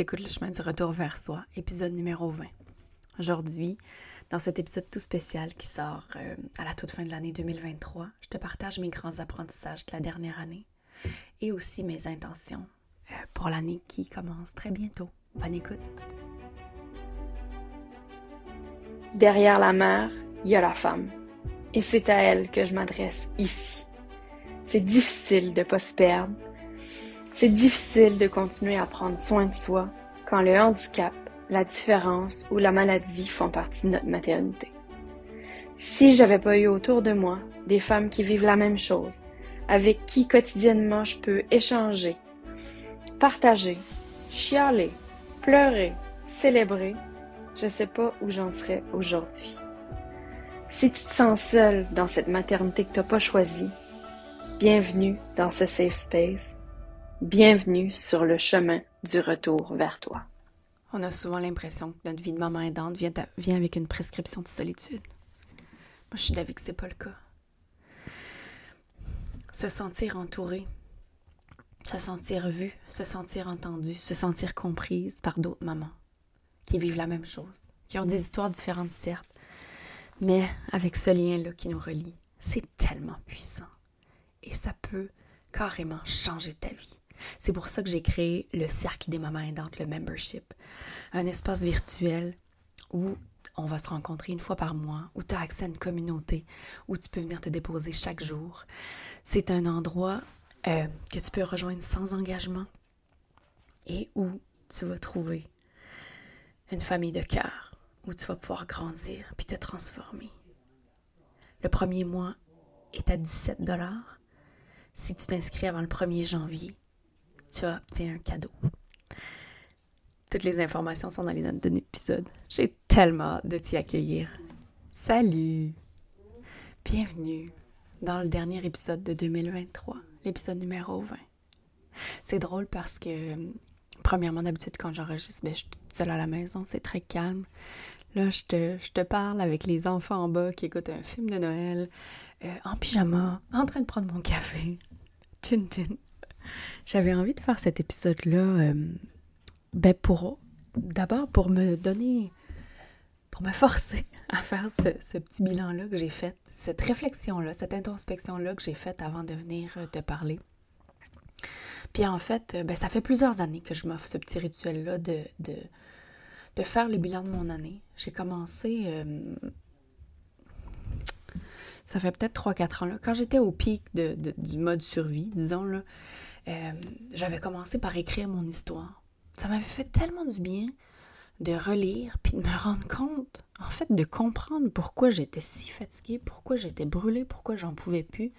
écoutes Le chemin du retour vers soi, épisode numéro 20. Aujourd'hui, dans cet épisode tout spécial qui sort euh, à la toute fin de l'année 2023, je te partage mes grands apprentissages de la dernière année et aussi mes intentions euh, pour l'année qui commence très bientôt. Bonne écoute. Derrière la mère, il y a la femme. Et c'est à elle que je m'adresse ici. C'est difficile de pas se perdre c'est difficile de continuer à prendre soin de soi quand le handicap, la différence ou la maladie font partie de notre maternité. Si j'avais pas eu autour de moi des femmes qui vivent la même chose, avec qui quotidiennement je peux échanger, partager, chialer, pleurer, célébrer, je sais pas où j'en serais aujourd'hui. Si tu te sens seule dans cette maternité que t'as pas choisie, bienvenue dans ce safe space Bienvenue sur le chemin du retour vers toi. On a souvent l'impression que notre vie de maman aidante vient, vient avec une prescription de solitude. Moi, je suis d'avis que c'est pas le cas. Se sentir entourée, se sentir vue, se sentir entendue, se sentir comprise par d'autres mamans qui vivent la même chose, qui ont des histoires différentes, certes, mais avec ce lien-là qui nous relie, c'est tellement puissant. Et ça peut carrément changer ta vie. C'est pour ça que j'ai créé le Cercle des mamans aidantes, le membership. Un espace virtuel où on va se rencontrer une fois par mois, où tu as accès à une communauté, où tu peux venir te déposer chaque jour. C'est un endroit euh, que tu peux rejoindre sans engagement et où tu vas trouver une famille de cœur, où tu vas pouvoir grandir puis te transformer. Le premier mois est à 17 dollars. Si tu t'inscris avant le 1er janvier, tu obtiens un cadeau. Toutes les informations sont dans les notes de l'épisode. J'ai tellement hâte de t'y accueillir. Salut! Bienvenue dans le dernier épisode de 2023, l'épisode numéro 20. C'est drôle parce que, premièrement, d'habitude, quand j'enregistre, ben, je suis toute seule à la maison, c'est très calme. Là, je te, je te, parle avec les enfants en bas qui écoutent un film de Noël, euh, en pyjama, en train de prendre mon café. Tchin tchin. J'avais envie de faire cet épisode-là euh, ben pour d'abord pour me donner pour me forcer à faire ce, petit bilan-là que j'ai fait, cette réflexion-là, cette introspection-là que j'ai faite avant de venir euh, te parler. Puis en fait, euh, ben, ça fait plusieurs années que je m'offre ce petit rituel-là de, de, de, faire le bilan de mon année. J'ai commencé, ça fait peut-être 3-4 ans, là, quand j'étais au pic de, du mode survie, disons, là, euh, j'avais commencé par écrire mon histoire. Ça m'avait fait tellement du bien de relire puis de me rendre compte, en fait, de comprendre pourquoi j'étais si fatiguée, pourquoi j'étais brûlée, pourquoi j'en pouvais plus.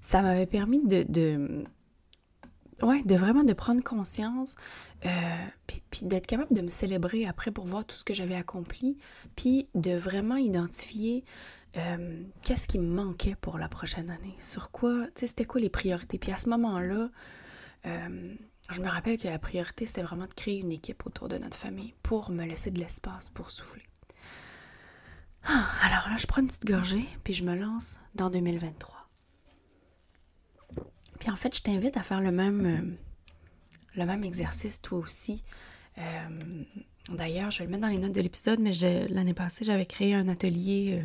Ça m'avait permis de, de, ouais, de vraiment de prendre conscience, euh, puis, puis d'être capable de me célébrer après pour voir tout ce que j'avais accompli, puis de vraiment identifier euh, qu'est-ce qui me manquait pour la prochaine année? Sur quoi, tu sais, c'était quoi les priorités? Puis à ce moment-là, euh, je me rappelle que la priorité, c'était vraiment de créer une équipe autour de notre famille pour me laisser de l'espace pour souffler. Ah, alors là, je prends une petite gorgée, puis je me lance dans 2023. Puis en fait, je t'invite à faire le même, euh, le même exercice toi aussi. D'ailleurs, je vais le mettre dans les notes de l'épisode, mais l'année passée, j'avais créé un atelier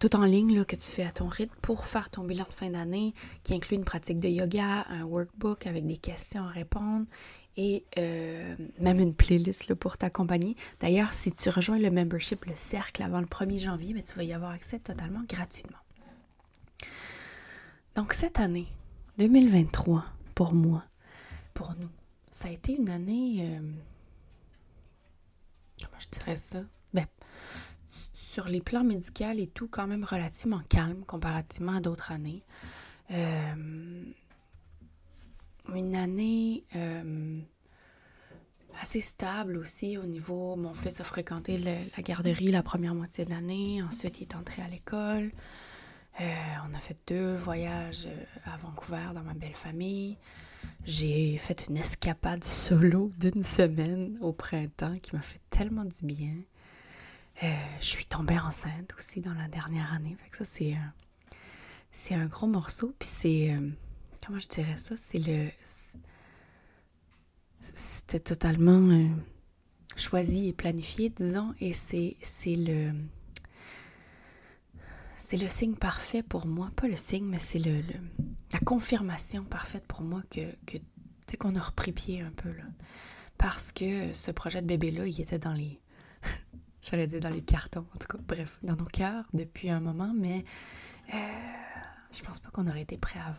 tout en ligne là, que tu fais à ton rythme pour faire ton bilan de fin d'année qui inclut une pratique de yoga, un workbook avec des questions à répondre et euh, même une playlist là, pour t'accompagner. D'ailleurs, si tu rejoins le membership, le cercle avant le 1er janvier, mais tu vas y avoir accès totalement gratuitement. Donc cette année, 2023, pour moi, pour nous, ça a été une année... Euh, comment je dirais ça? Sur les plans médicaux et tout, quand même relativement calme comparativement à d'autres années. Euh, une année euh, assez stable aussi au niveau. Mon fils a fréquenté la garderie la première moitié de l'année. Ensuite, il est entré à l'école. Euh, on a fait deux voyages à Vancouver dans ma belle famille. J'ai fait une escapade solo d'une semaine au printemps qui m'a fait tellement du bien. Euh, je suis tombée enceinte aussi dans la dernière année. Fait que ça, c'est, c'est un gros morceau. Puis c'est. Euh, comment je dirais ça? C'est le. c'était totalement euh, choisi et planifié, disons, et c'est le c'est le signe parfait pour moi, pas le signe, mais c'est le, la confirmation parfaite pour moi que, que tu qu'on a repris pied un peu là, parce que ce projet de bébé là, il était dans les j'allais dire dans les cartons, en tout cas, bref, dans nos cœurs depuis un moment, mais euh, je pense pas qu'on aurait été prêt avant.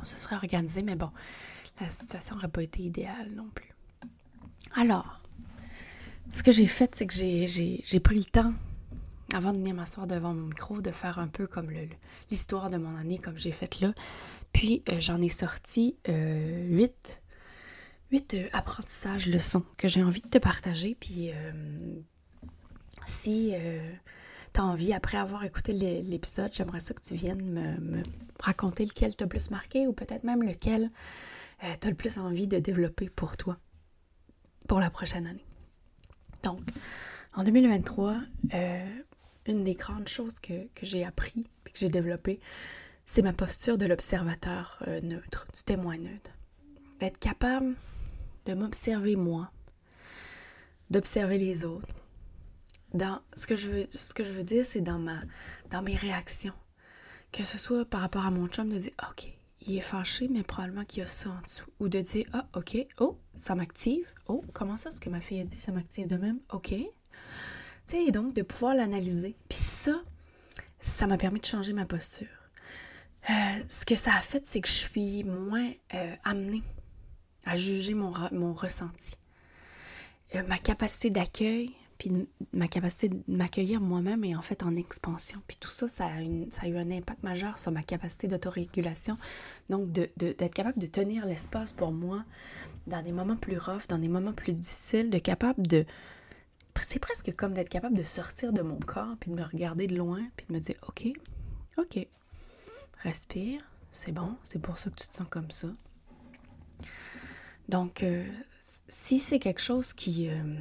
On se serait organisé, mais bon, la situation n'aurait pas été idéale non plus. Alors, ce que j'ai fait, c'est que j'ai pris le temps, avant de venir m'asseoir devant mon micro, de faire un peu comme l'histoire de mon année, comme j'ai fait là. Puis, euh, j'en ai sorti euh, huit, euh, apprentissages, leçons que j'ai envie de te partager. Puis, si tu as envie, après avoir écouté l'épisode, j'aimerais ça que tu viennes me, raconter lequel t'a plus marqué ou peut-être même lequel euh, tu as le plus envie de développer pour toi, pour la prochaine année. Donc, en 2023, euh, une des grandes choses que, j'ai appris et que j'ai développé, c'est ma posture de l'observateur euh, neutre, du témoin neutre. D'être capable de m'observer moi, d'observer les autres. Dans, ce, que je veux, dire, c'est dans, ma, dans mes réactions. Que ce soit par rapport à mon chum, de dire OK, il est fâché, mais probablement qu'il y a ça en dessous. Ou de dire Ah, OK, oh, ça m'active. Oh, comment ça, ce que ma fille a dit, ça m'active de même? OK. Tu sais, et donc de pouvoir l'analyser. Puis ça, ça m'a permis de changer ma posture. Euh, ce que ça a fait, c'est que je suis moins euh, amenée à juger mon, ressenti. Euh, ma capacité d'accueil, puis ma capacité de m'accueillir moi-même est en fait en expansion. Puis tout ça, ça a, eu un impact majeur sur ma capacité d'autorégulation. Donc, d'être capable de tenir l'espace pour moi dans des moments plus rough, dans des moments plus difficiles, de capable de... C'est presque comme d'être capable de sortir de mon corps, puis de me regarder de loin, puis de me dire, OK, OK, respire, c'est bon, c'est pour ça que tu te sens comme ça. Donc, euh, si c'est quelque chose qui... Euh,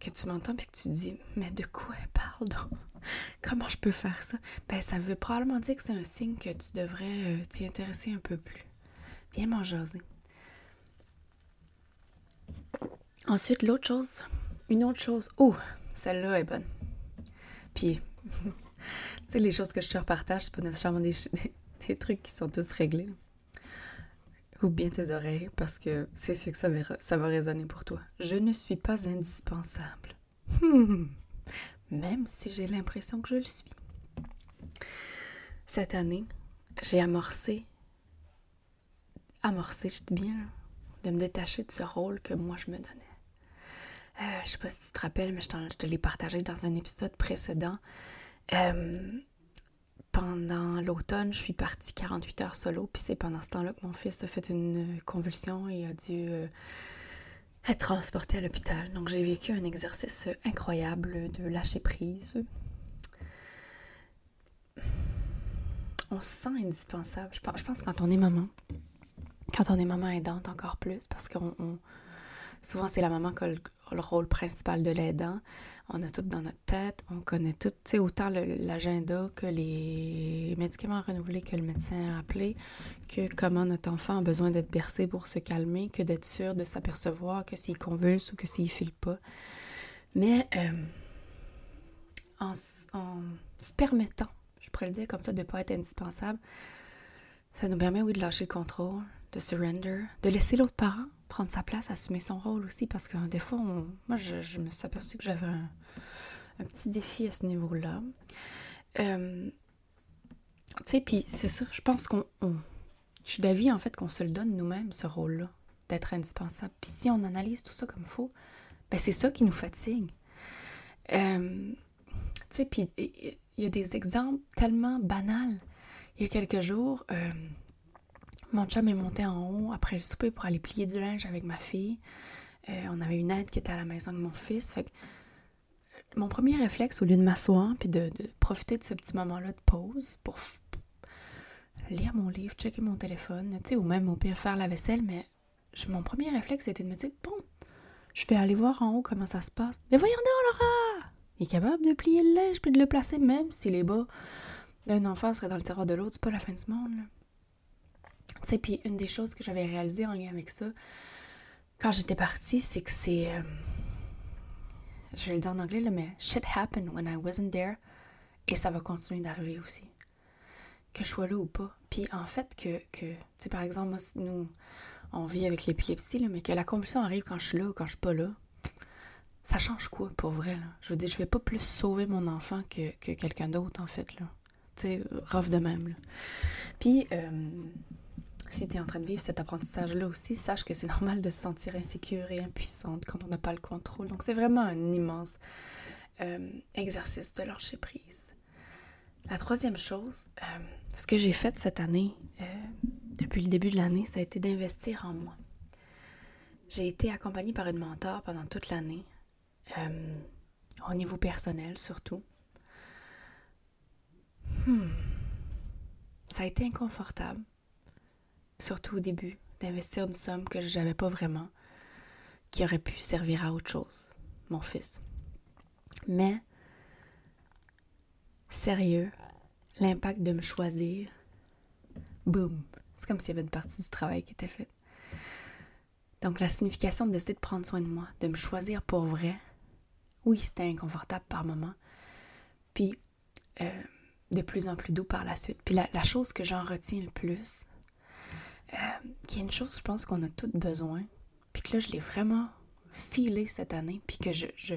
que tu m'entends et que tu dis Mais de quoi elle parle donc Comment je peux faire ça? Ben, ça veut probablement dire que c'est un signe que tu devrais euh, t'y intéresser un peu plus. Viens m'en jaser. Ensuite, l'autre chose, une autre chose. Oh, celle-là est bonne. Puis, tu sais, les choses que je te repartage, c'est pas nécessairement des, des trucs qui sont tous réglés. Ouvre bien tes oreilles parce que c'est sûr que ça va, ça va résonner pour toi. Je ne suis pas indispensable. Même si j'ai l'impression que je le suis. Cette année, j'ai amorcé, amorcé, je dis bien, de me détacher de ce rôle que moi je me donnais. Euh, je sais pas si tu te rappelles, mais je, te l'ai partagé dans un épisode précédent. Euh, pendant l'automne, je suis partie 48 heures solo, puis c'est pendant ce temps-là que mon fils a fait une convulsion et a dû euh, être transporté à l'hôpital. Donc j'ai vécu un exercice incroyable de lâcher prise. On se sent indispensable. Je pense, je pense quand on est maman, quand on est maman aidante encore plus, parce qu'on souvent c'est la maman qui a le, rôle principal de l'aidant. On a tout dans notre tête, on connaît tout, tu autant l'agenda que les médicaments renouvelés que le médecin a appelé, que comment notre enfant a besoin d'être bercé pour se calmer, que d'être sûr de s'apercevoir que s'il convulse ou que s'il file pas. Mais euh, en, en, se permettant, je pourrais le dire comme ça, de ne pas être indispensable, ça nous permet, oui, de lâcher le contrôle, de surrender, de laisser l'autre parent prendre sa place, assumer son rôle aussi, parce que des fois, moi, je, me suis aperçue que j'avais un, petit défi à ce niveau-là. Euh, tu sais, puis c'est ça, je pense qu'on... je suis d'avis, en fait, qu'on se le donne nous-mêmes, ce rôle-là, d'être indispensable. Puis si on analyse tout ça comme il faut, ben c'est ça qui nous fatigue. Euh, tu sais, puis il y a des exemples tellement banals. Il y a quelques jours, euh, mon chum est monté en haut après le souper pour aller plier du linge avec ma fille. Euh, on avait une aide qui était à la maison de mon fils. Euh, mon premier réflexe, au lieu de m'asseoir puis de, profiter de ce petit moment-là de pause pour lire mon livre, checker mon téléphone, ou même au pire faire la vaisselle, mais mon premier réflexe était de me dire bon, je vais aller voir en haut comment ça se passe. Mais voyons donc, Laura! Il est capable de plier le linge puis de le placer, même si les bas d'un enfant seraient dans le tiroir de l'autre, c'est pas la fin du monde. Là. Puis une des choses que j'avais réalisées en lien avec ça, quand j'étais partie, c'est que c'est. Euh, je vais le dire en anglais, là, mais shit happened when I wasn't there. Et ça va continuer d'arriver aussi. Que je sois là ou pas. Puis en fait, que, que tu par exemple, nous, on vit avec l'épilepsie, mais que la convulsion arrive quand je suis là ou quand je suis pas là, ça change quoi pour vrai, là? Je veux dire, je vais pas plus sauver mon enfant que, que quelqu'un d'autre, en fait, là. Tu sais, rough de même. Puis, euh, si tu es en train de vivre cet apprentissage-là aussi, sache que c'est normal de se sentir insécure et impuissante quand on n'a pas le contrôle. Donc, c'est vraiment un immense euh, exercice de lâcher prise. La troisième chose, euh, ce que j'ai fait cette année, euh, depuis le début de l'année, ça a été d'investir en moi. J'ai été accompagnée par une mentor pendant toute l'année, au niveau personnel surtout. Hmm. Ça a été inconfortable surtout au début, d'investir une somme que je n'avais pas vraiment, qui aurait pu servir à autre chose, mon fils. Mais, sérieux, l'impact de me choisir, boum, c'est comme s'il y avait une partie du travail qui était faite. Donc la signification de décider de prendre soin de moi, de me choisir pour vrai, oui, c'était inconfortable par moments, puis euh, de plus en plus doux par la suite. Puis la chose que j'en retiens le plus, euh, qui est une chose, je pense qu'on a toutes besoin. Puis que là, je l'ai vraiment filé cette année. Puis que je. je...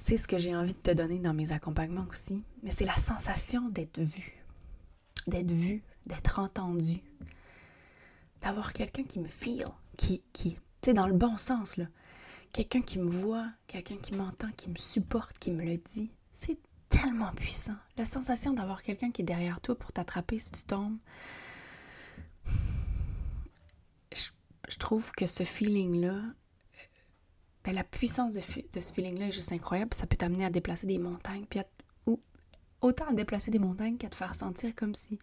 C'est ce que j'ai envie de te donner dans mes accompagnements aussi. Mais c'est la sensation d'être vu. D'être vu, d'être entendu. D'avoir quelqu'un qui me feel, qui. qui tu sais, dans le bon sens, là. Quelqu'un qui me voit, quelqu'un qui m'entend, qui me supporte, qui me le dit. C'est tellement puissant. La sensation d'avoir quelqu'un qui est derrière toi pour t'attraper si tu tombes je trouve que ce feeling-là, ben, la puissance de, ce feeling-là est juste incroyable. Ça peut t'amener à déplacer des montagnes, puis ou, autant à déplacer des montagnes qu'à te faire sentir comme si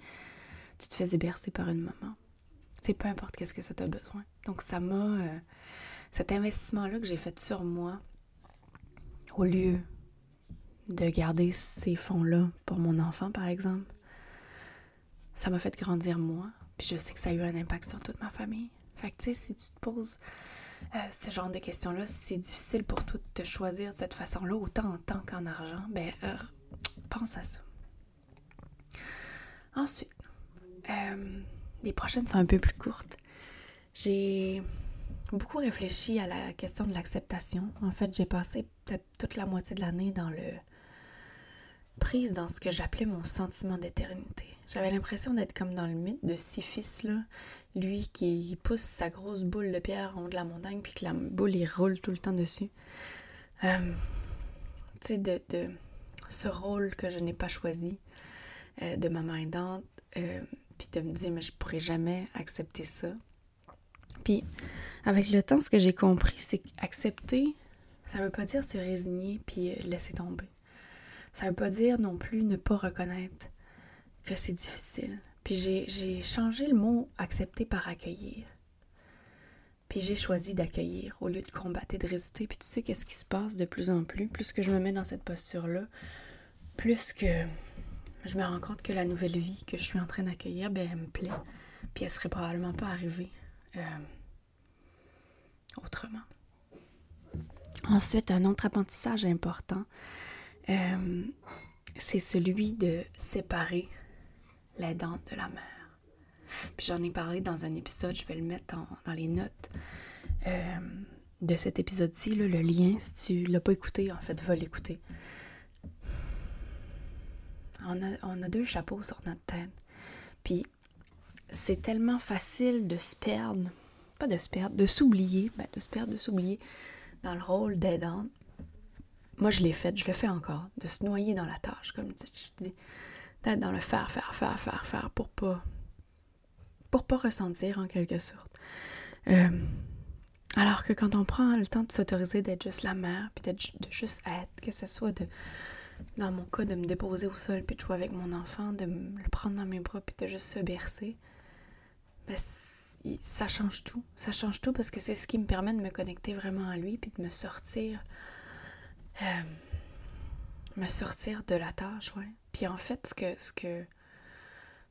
tu te faisais bercer par une maman. C'est peu importe qu'est-ce que ça t'a besoin. Donc ça m'a... Euh, cet investissement-là que j'ai fait sur moi, au lieu de garder ces fonds-là pour mon enfant, par exemple, ça m'a fait grandir moi. Puis je sais que ça a eu un impact sur toute ma famille. Fait que, tu sais, si tu te poses euh, ce genre de questions-là, si c'est difficile pour toi de te choisir de cette façon-là, autant en temps qu'en argent, ben, euh, pense à ça. Ensuite, euh, les prochaines sont un peu plus courtes. J'ai beaucoup réfléchi à la question de l'acceptation. En fait, j'ai passé peut-être toute la moitié de l'année dans le prise dans ce que j'appelais mon sentiment d'éternité. J'avais l'impression d'être comme dans le mythe de Sisyphe, là. Lui qui pousse sa grosse boule de pierre en haut de la montagne, puis que la boule, il roule tout le temps dessus. Euh, tu sais, de, de, ce rôle que je n'ai pas choisi, euh, de maman aidante, euh, puis de me dire, mais je pourrais jamais accepter ça. Puis, avec le temps, ce que j'ai compris, c'est qu'accepter, ça veut pas dire se résigner puis laisser tomber. Ça veut pas dire non plus ne pas reconnaître que c'est difficile. Puis j'ai changé le mot accepter par accueillir. Puis j'ai choisi d'accueillir au lieu de combattre et de résister. Puis tu sais qu'est-ce qui se passe de plus en plus, plus que je me mets dans cette posture-là, plus que je me rends compte que la nouvelle vie que je suis en train d'accueillir, ben elle me plaît. Puis elle serait probablement pas arrivée euh, autrement. Ensuite, un autre apprentissage important, euh, c'est celui de séparer l'aidante de la mère. Puis j'en ai parlé dans un épisode, je vais le mettre dans les notes euh, de cet épisode-ci, le lien. Si tu l'as pas écouté, en fait, va l'écouter. On a, on a deux chapeaux sur notre tête. Puis c'est tellement facile de se perdre, pas de se perdre, de s'oublier, ben de se perdre, de s'oublier dans le rôle d'aidante. Moi, je l'ai fait, je le fais encore, de se noyer dans la tâche, comme je dis d'être dans le faire, faire, faire, faire, faire pour pas pour pas ressentir en quelque sorte. Euh, alors que quand on prend le temps de s'autoriser d'être juste la mère, puis d'être de juste être, que ce soit de dans mon cas de me déposer au sol puis de jouer avec mon enfant, de le prendre dans mes bras puis de juste se bercer, ben, ça change tout. Ça change tout parce que c'est ce qui me permet de me connecter vraiment à lui puis de me sortir euh, me sortir de la tâche, ouais. Puis en fait, ce que, ce que,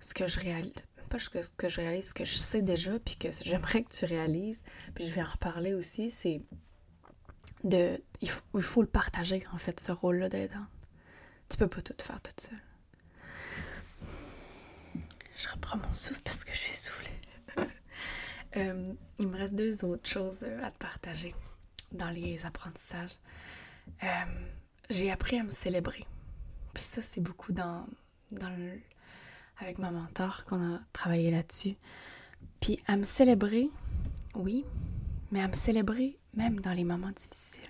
ce que je réalise, pas ce que, que je réalise, ce que je sais déjà, puis que j'aimerais que tu réalises, puis je vais en reparler aussi, c'est de. Il faut, il faut le partager, en fait, ce rôle-là d'aidante. Tu peux pas tout faire toute seule. Je reprends mon souffle parce que je suis essoufflée. Euh, il me reste deux autres choses euh, à te partager dans les apprentissages. Euh, j'ai appris à me célébrer. Puis ça, c'est beaucoup dans, dans avec ma mentor qu'on a travaillé là-dessus. Puis à me célébrer, oui, mais à me célébrer même dans les moments difficiles.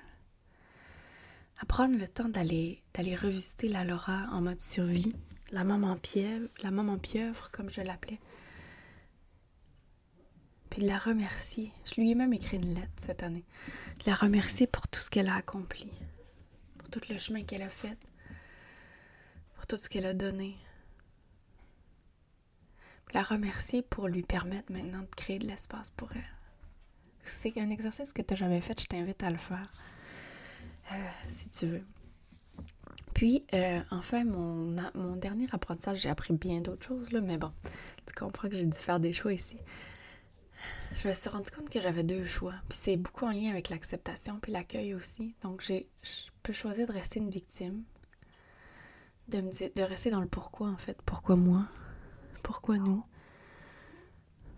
À prendre le temps d'aller d'aller revisiter la Laura en mode survie, la maman pieuvre, la maman pieuvre comme je l'appelais, puis de la remercier. Je lui ai même écrit une lettre cette année. De la remercier pour tout ce qu'elle a accompli, pour tout le chemin qu'elle a fait, pour tout ce qu'elle a donné. Puis la remercier pour lui permettre maintenant de créer de l'espace pour elle. C'est un exercice que tu n'as jamais fait, je t'invite à le faire, euh, si tu veux. Puis, euh, enfin, mon, mon dernier apprentissage, j'ai appris bien d'autres choses, là, mais bon, tu comprends que j'ai dû faire des choix ici je me suis rendu compte que j'avais deux choix. Puis c'est beaucoup en lien avec l'acceptation puis l'accueil aussi. Donc je peux choisir de rester une victime, de me de rester dans le pourquoi en fait. Pourquoi moi? Pourquoi nous?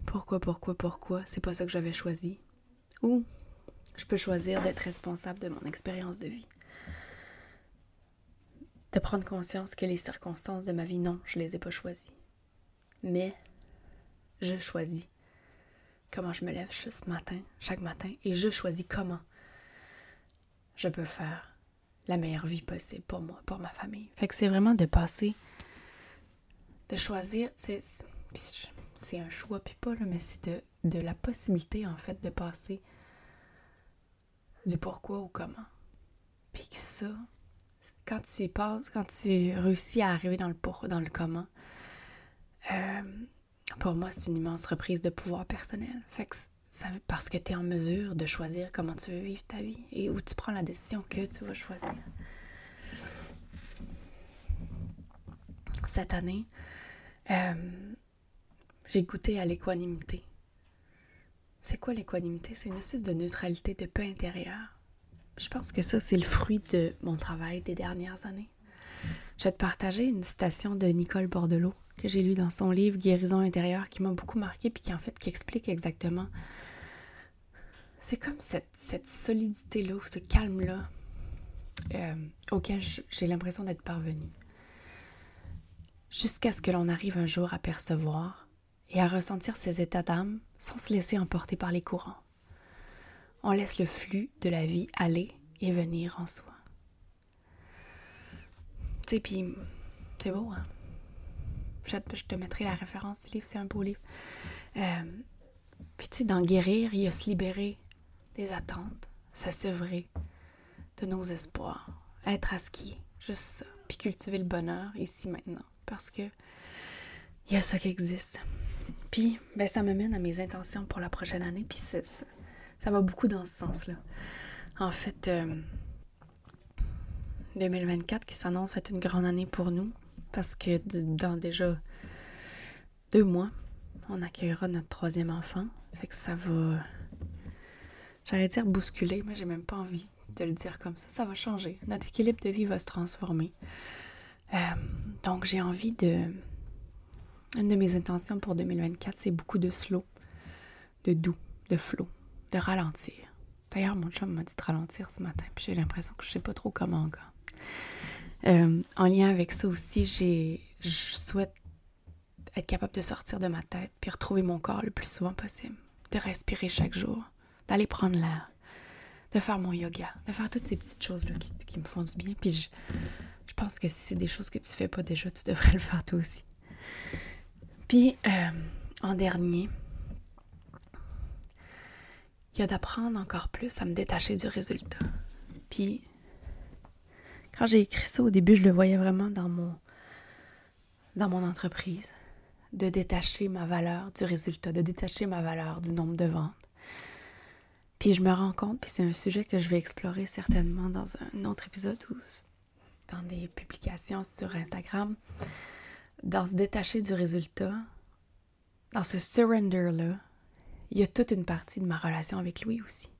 Pourquoi, pourquoi, pourquoi? C'est pas ça que j'avais choisi. Ou je peux choisir d'être responsable de mon expérience de vie. De prendre conscience que les circonstances de ma vie, non, je les ai pas choisies. Mais je choisis comment je me lève ce matin, chaque matin, et je choisis comment je peux faire la meilleure vie possible pour moi, pour ma famille. Fait que c'est vraiment de passer, de choisir, c'est un choix, puis pas, là, mais c'est de, de la possibilité, en fait, de passer du pourquoi au comment. Puis que ça, quand tu passes, quand tu réussis à arriver dans le pour, dans le comment, euh, pour moi, c'est une immense reprise de pouvoir personnel. Parce que tu es en mesure de choisir comment tu veux vivre ta vie et où tu prends la décision que tu vas choisir. Cette année, euh, j'ai goûté à l'équanimité. C'est quoi l'équanimité? C'est une espèce de neutralité de paix intérieure. Je pense que ça, c'est le fruit de mon travail des dernières années. Je vais te partager une citation de Nicole Bordelot que j'ai lu dans son livre Guérison intérieure qui m'a beaucoup marqué puis qui en fait qui explique exactement. C'est comme cette, cette solidité-là, ce calme-là euh, auquel j'ai l'impression d'être parvenue. Jusqu'à ce que l'on arrive un jour à percevoir et à ressentir ces états d'âme sans se laisser emporter par les courants. On laisse le flux de la vie aller et venir en soi. Sais, puis c'est beau, hein? Je te mettrai la référence du livre, c'est un beau livre. Euh, puis tu sais, d'en guérir, il y a se libérer des attentes, se sevrer de nos espoirs, être à ce qui juste ça. Puis cultiver le bonheur ici maintenant, parce que il y a ça qui existe. Puis, ben, ça me mène à mes intentions pour la prochaine année, puis ça, ça va beaucoup dans ce sens-là. En fait, 2024 euh, qui s'annonce va être une grande année pour nous parce que dans déjà deux mois, on accueillera notre troisième enfant. Fait que ça va. J'allais dire bousculer, mais j'ai même pas envie de le dire comme ça. Ça va changer. Notre équilibre de vie va se transformer. Euh, donc, j'ai envie de. Une de mes intentions pour 2024, c'est beaucoup de slow, de doux, de flow, de ralentir. D'ailleurs, mon chum m'a dit de ralentir ce matin, puis j'ai l'impression que je sais pas trop comment encore. Euh, en lien avec ça aussi, je souhaite être capable de sortir de ma tête puis retrouver mon corps le plus souvent possible, de respirer chaque jour, d'aller prendre l'air, de faire mon yoga, de faire toutes ces petites choses-là qui, me font du bien. Puis je, je, pense que si c'est des choses que tu fais pas déjà, tu devrais le faire toi aussi. Puis, euh, en dernier, il y a d'apprendre encore plus à me détacher du résultat. Puis, quand j'ai écrit ça au début, je le voyais vraiment dans mon dans mon entreprise, de détacher ma valeur du résultat, de détacher ma valeur du nombre de ventes. Puis je me rends compte, puis c'est un sujet que je vais explorer certainement dans un autre épisode ou dans des publications sur Instagram, dans se détacher du résultat, dans ce surrender-là, il y a toute une partie de ma relation avec lui aussi.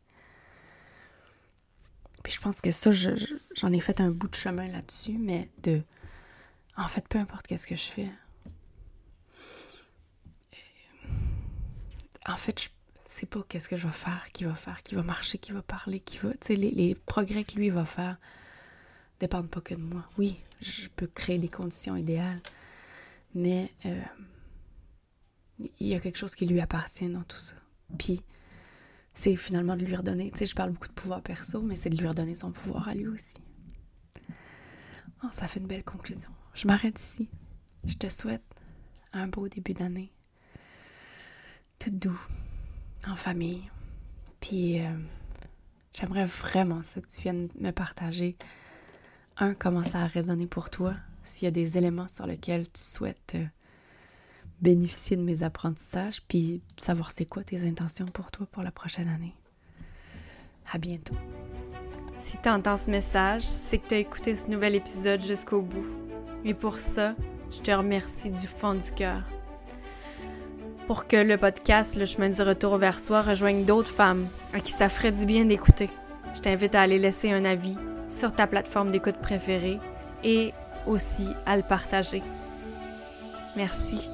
Puis je pense que ça, j'en ai fait un bout de chemin là-dessus, mais de. En fait, peu importe qu'est-ce que je fais. En fait, je sais pas qu'est-ce que je vais faire, qui va faire, qui va marcher, qui va parler, qui va. Tu sais, les, les, progrès que lui va faire dépendent pas que de moi. Oui, je peux créer des conditions idéales, mais euh, il y a quelque chose qui lui appartient dans tout ça. Puis, c'est finalement de lui redonner. Tu sais, je parle beaucoup de pouvoir perso, mais c'est de lui redonner son pouvoir à lui aussi. Oh, ça fait une belle conclusion. Je m'arrête ici. Je te souhaite un beau début d'année. Tout doux, en famille. Puis, euh, j'aimerais vraiment ça que tu viennes me partager. Un, comment ça a résonné pour toi. S'il y a des éléments sur lesquels tu souhaites. Euh, bénéficier de mes apprentissages, puis savoir c'est quoi tes intentions pour toi pour la prochaine année. À bientôt. Si tu entends ce message, c'est que tu as écouté ce nouvel épisode jusqu'au bout. Et pour ça, je te remercie du fond du cœur. Pour que le podcast Le chemin du retour vers soi rejoigne d'autres femmes à qui ça ferait du bien d'écouter, je t'invite à aller laisser un avis sur ta plateforme d'écoute préférée et aussi à le partager. Merci